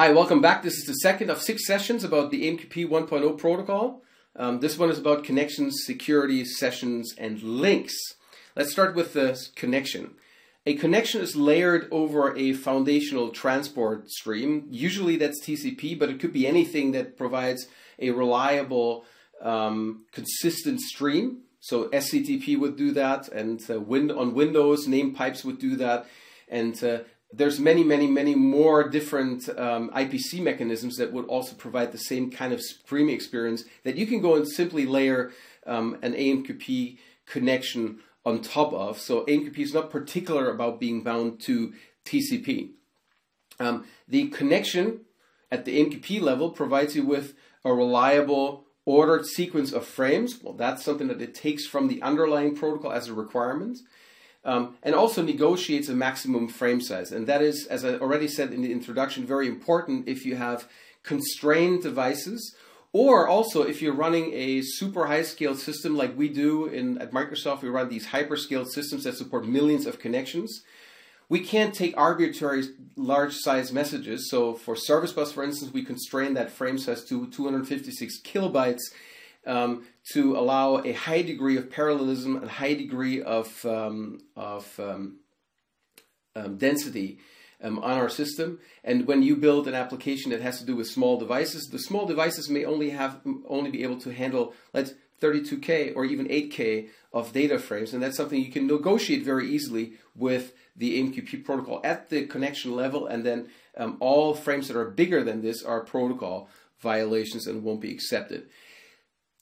Hi, welcome back. This is the second of six sessions about the AMQP 1.0 protocol. Um, this one is about connections, security, sessions, and links. Let's start with the connection. A connection is layered over a foundational transport stream. Usually that's TCP, but it could be anything that provides a reliable, um, consistent stream. So SCTP would do that, and uh, on Windows, name pipes would do that. And uh, there's many, many, many more different um, IPC mechanisms that would also provide the same kind of streaming experience that you can go and simply layer um, an AMQP connection on top of. So AMQP is not particular about being bound to TCP. Um, the connection at the AMQP level provides you with a reliable ordered sequence of frames. Well, that's something that it takes from the underlying protocol as a requirement um, and also negotiates a maximum frame size. And that is, as I already said in the introduction, very important if you have constrained devices or also if you're running a super high scale system like we do in, at Microsoft, we run these hyper scaled systems that support millions of connections. We can't take arbitrary large size messages. So for service bus, for instance, we constrain that frame size to 256 kilobytes um, to allow a high degree of parallelism, a high degree of, um, of um, um density um, on our system. And when you build an application that has to do with small devices, the small devices may only have only be able to handle let's 32k or even 8k of data frames, and that's something you can negotiate very easily with the AMQP protocol at the connection level, and then um, all frames that are bigger than this are protocol violations and won't be accepted.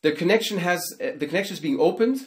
The connection has uh, the connection is being opened.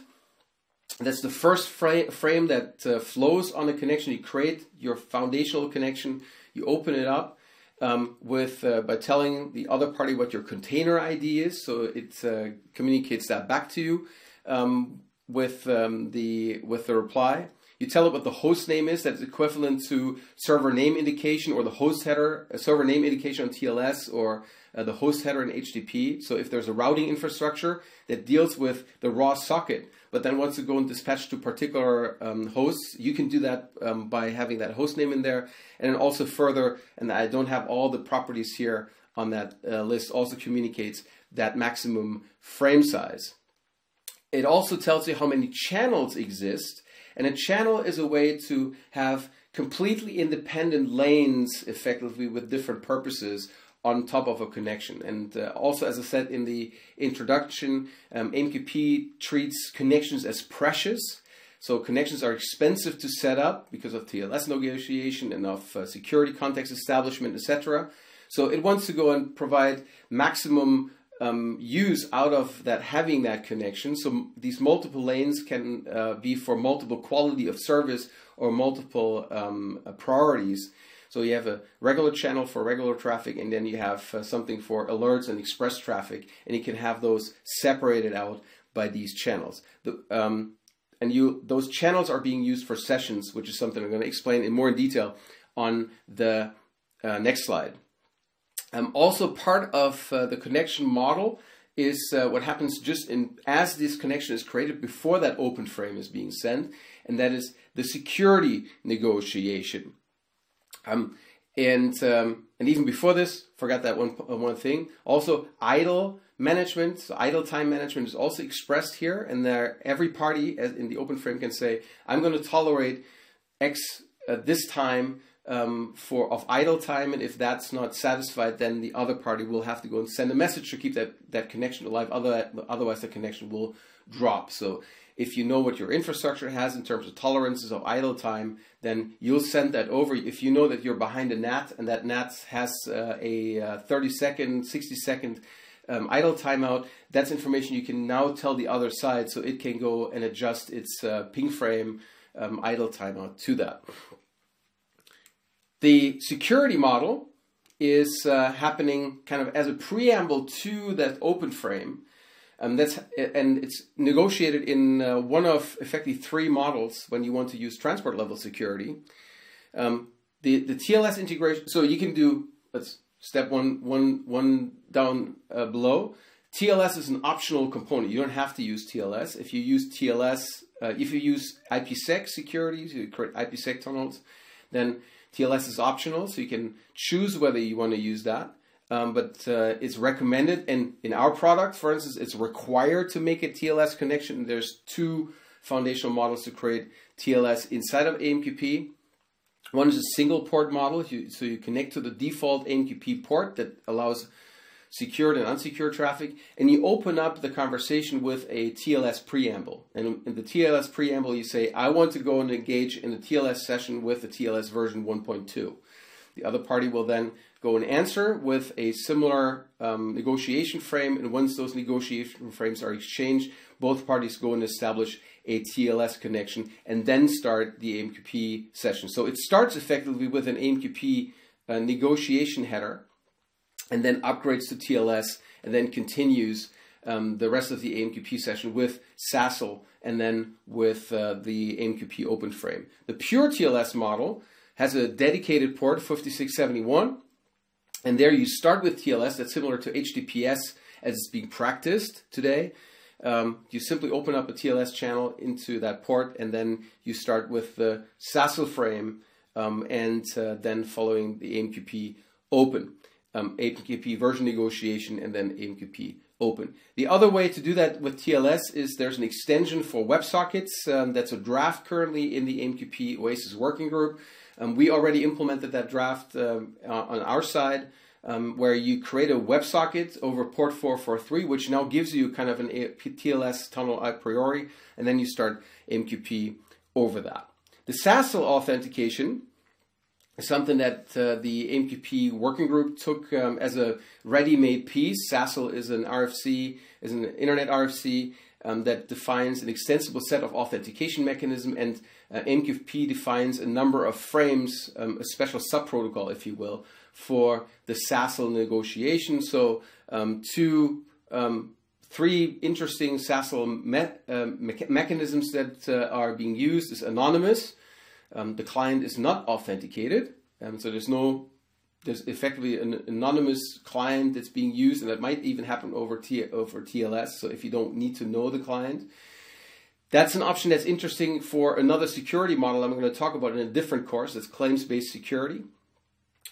That's the first fra frame that uh, flows on the connection. You create your foundational connection. You open it up um, with uh, by telling the other party what your container ID is, so it uh, communicates that back to you um, with um, the with the reply. You tell it what the host name is. That's equivalent to server name indication or the host header, a server name indication on TLS or uh, the host header in HTTP. So if there's a routing infrastructure that deals with the raw socket, but then wants to go and dispatch to particular um, hosts, you can do that um, by having that host name in there. And also further, and I don't have all the properties here on that uh, list, also communicates that maximum frame size. It also tells you how many channels exist. And a channel is a way to have completely independent lanes effectively with different purposes on top of a connection. And uh, also, as I said in the introduction, um, AMQP treats connections as precious. So connections are expensive to set up because of TLS negotiation and of uh, security context establishment, etc. So it wants to go and provide maximum um, use out of that having that connection. So these multiple lanes can uh, be for multiple quality of service or multiple um, priorities. So you have a regular channel for regular traffic, and then you have uh, something for alerts and express traffic, and you can have those separated out by these channels. The, um, and you those channels are being used for sessions, which is something I'm going to explain in more detail on the uh, next slide. Um, also, part of uh, the connection model is uh, what happens just in as this connection is created before that open frame is being sent, and that is the security negotiation. Um, and um, and even before this, forgot that one uh, one thing. Also, idle management, so idle time management is also expressed here, and there every party in the open frame can say, "I'm going to tolerate X uh, this time." Um, for of idle time, and if that's not satisfied, then the other party will have to go and send a message to keep that, that connection alive. Other, otherwise, the connection will drop. So if you know what your infrastructure has in terms of tolerances of idle time, then you'll send that over. If you know that you're behind a NAT and that NAT has uh, a uh, 30 second, 60 second um, idle timeout, that's information you can now tell the other side so it can go and adjust its uh, ping frame um, idle timeout to that. The security model is uh, happening kind of as a preamble to that open frame um, that's and it's negotiated in uh, one of effectively three models when you want to use transport level security. Um, the the TLS integration. So you can do let's step one one one down uh, below. TLS is an optional component. You don't have to use TLS. If you use TLS, uh, if you use IPsec securities, you create IPsec tunnels, then TLS is optional, so you can choose whether you want to use that. Um, but uh, it's recommended, and in our product, for instance, it's required to make a TLS connection. There's two foundational models to create TLS inside of AMQP. One is a single port model, so you connect to the default AMQP port that allows secured and unsecured traffic, and you open up the conversation with a TLS preamble. And in the TLS preamble, you say, I want to go and engage in a TLS session with the TLS version 1.2. The other party will then go and answer with a similar um, negotiation frame, and once those negotiation frames are exchanged, both parties go and establish a TLS connection and then start the AMQP session. So it starts effectively with an AMQP uh, negotiation header and then upgrades to TLS and then continues um, the rest of the AMQP session with SASL and then with uh, the AMQP open frame. The pure TLS model has a dedicated port 5671 and there you start with TLS that's similar to HTTPS as it's being practiced today. Um, you simply open up a TLS channel into that port and then you start with the SASL frame um, and uh, then following the AMQP open um, version negotiation and then AMQP open. The other way to do that with TLS is there's an extension for WebSockets um, that's a draft currently in the AMQP OASIS working group. Um, we already implemented that draft um, on our side. Um, where you create a WebSocket over port 443, which now gives you kind of an TLS tunnel a priori, and then you start AMQP over that. The SASL authentication something that uh, the AMQP working group took um, as a ready-made piece. SASL is an RFC, is an internet RFC um, that defines an extensible set of authentication mechanism, and uh, AMQP defines a number of frames, um, a special subprotocol, if you will, for the SASL negotiation. So um, two um, three interesting SASL me uh, me mechanisms that uh, are being used is anonymous, um, the client is not authenticated, um, so there's no there's effectively an anonymous client that's being used, and that might even happen over T over TLS. So if you don't need to know the client, that's an option that's interesting for another security model I'm going to talk about in a different course. That's claims-based security,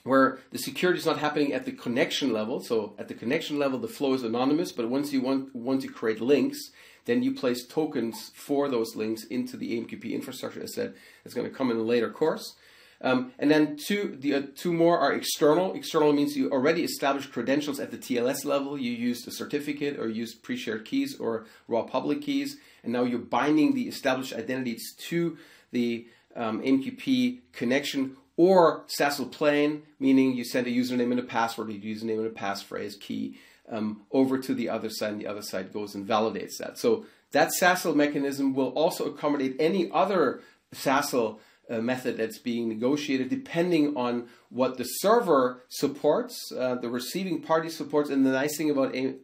where the security is not happening at the connection level. So at the connection level, the flow is anonymous, but once you want want to create links, then you place tokens for those links into the AMQP infrastructure. As I said, it's going to come in a later course. Um, and then two, the uh, two more are external. External means you already established credentials at the TLS level. You used a certificate or used pre-shared keys or raw public keys, and now you're binding the established identities to the um, AMQP connection or SASL plain, meaning you send a username and a password, a username and a passphrase key um, over to the other side, and the other side goes and validates that. So that SASL mechanism will also accommodate any other SASL uh, method that's being negotiated depending on what the server supports, uh, the receiving party supports. And the nice thing about a,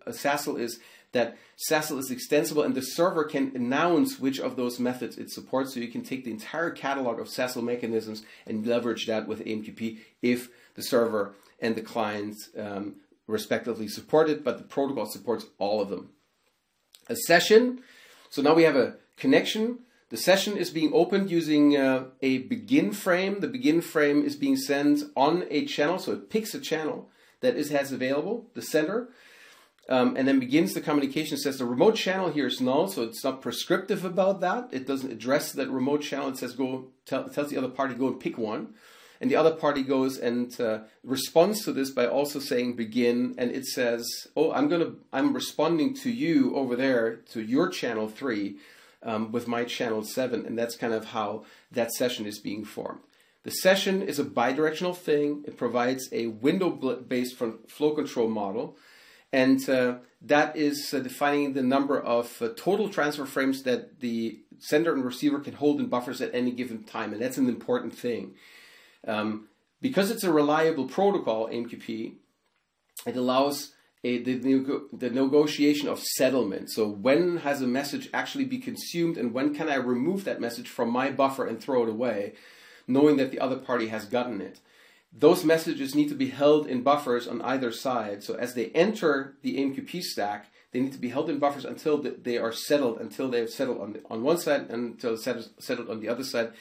is that SASL is extensible and the server can announce which of those methods it supports. So you can take the entire catalog of SASL mechanisms and leverage that with AMQP if the server and the clients um, respectively support it, but the protocol supports all of them. A session, so now we have a connection. The session is being opened using uh, a begin frame. The begin frame is being sent on a channel, so it picks a channel that it has available, the sender, um, and then begins the communication. Says the remote channel here is null, so it's not prescriptive about that. It doesn't address that remote channel. It says go tell, tells the other party go and pick one and the other party goes and uh, responds to this by also saying begin and it says oh i'm to i'm responding to you over there to your channel 3 um, with my channel 7 and that's kind of how that session is being formed the session is a bidirectional thing it provides a window based flow control model and uh, that is uh, defining the number of uh, total transfer frames that the sender and receiver can hold in buffers at any given time and that's an important thing um, because it's a reliable protocol, AMQP, it allows a, the, the negotiation of settlement. So when has a message actually be consumed and when can I remove that message from my buffer and throw it away, knowing that the other party has gotten it. Those messages need to be held in buffers on either side. So as they enter the AMQP stack, they need to be held in buffers until they are settled, until they have settled on, the, on one side and until settled on the other side.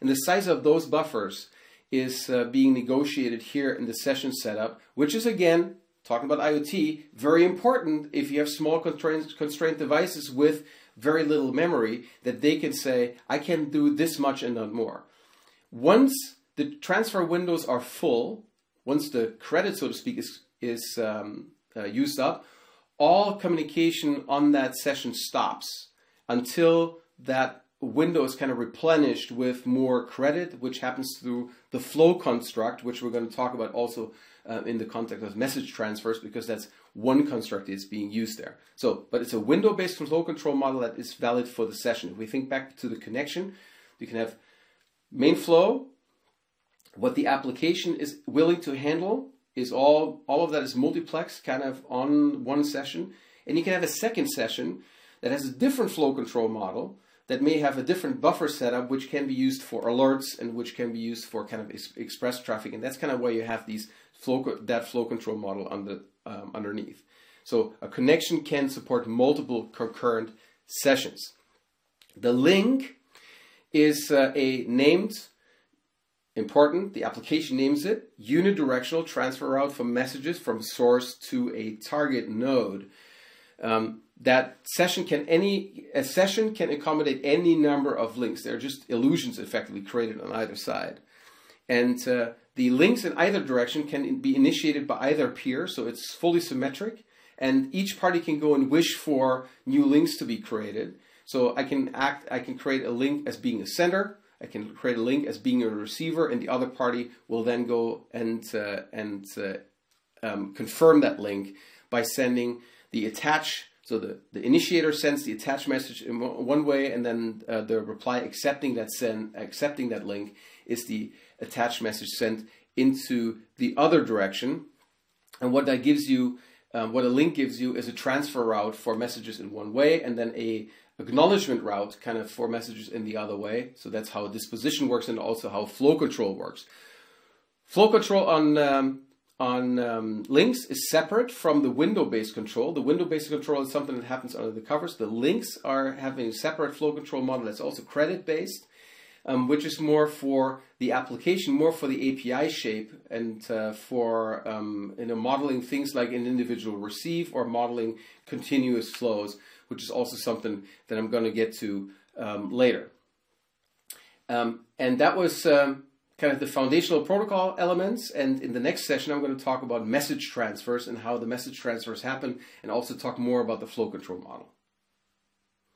And the size of those buffers is uh, being negotiated here in the session setup, which is again, talking about IoT, very important if you have small constrained, constrained devices with very little memory that they can say, I can do this much and not more. Once the transfer windows are full, once the credit, so to speak, is, is um, uh, used up, all communication on that session stops until that window is kind of replenished with more credit, which happens through the flow construct, which we're going to talk about also uh, in the context of message transfers, because that's one construct is being used there. So, but it's a window-based flow control model that is valid for the session. If we think back to the connection, you can have main flow, what the application is willing to handle is all, all of that is multiplex kind of on one session. And you can have a second session that has a different flow control model that may have a different buffer setup, which can be used for alerts and which can be used for kind of express traffic. And that's kind of why you have these flow, that flow control model under, um, underneath. So a connection can support multiple concurrent sessions. The link is uh, a named Important, the application names it unidirectional transfer route for messages from source to a target node. Um, that session can any a session can accommodate any number of links. They're just illusions effectively created on either side, and uh, the links in either direction can be initiated by either peer, so it's fully symmetric, and each party can go and wish for new links to be created. So I can act, I can create a link as being a sender, I can create a link as being a receiver, and the other party will then go and uh, and uh, um, confirm that link by sending the attach. So the, the initiator sends the attach message in one way, and then uh, the reply accepting that send accepting that link is the attach message sent into the other direction. And what that gives you, um, what a link gives you, is a transfer route for messages in one way, and then a acknowledgement route kind of for messages in the other way. So that's how disposition works and also how flow control works. Flow control on um, on um, links is separate from the window-based control. The window-based control is something that happens under the covers. The links are having a separate flow control model that's also credit-based, um, which is more for the application, more for the API shape, and uh, for um, you know modeling things like an individual receive or modeling continuous flows which is also something that I'm going to get to um, later. Um, and that was um, kind of the foundational protocol elements. And in the next session, I'm going to talk about message transfers and how the message transfers happen, and also talk more about the flow control model.